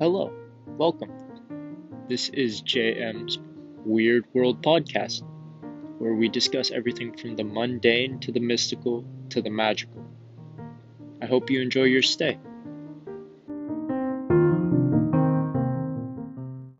Hello, welcome. This is JM's Weird World Podcast, where we discuss everything from the mundane to the mystical to the magical. I hope you enjoy your stay.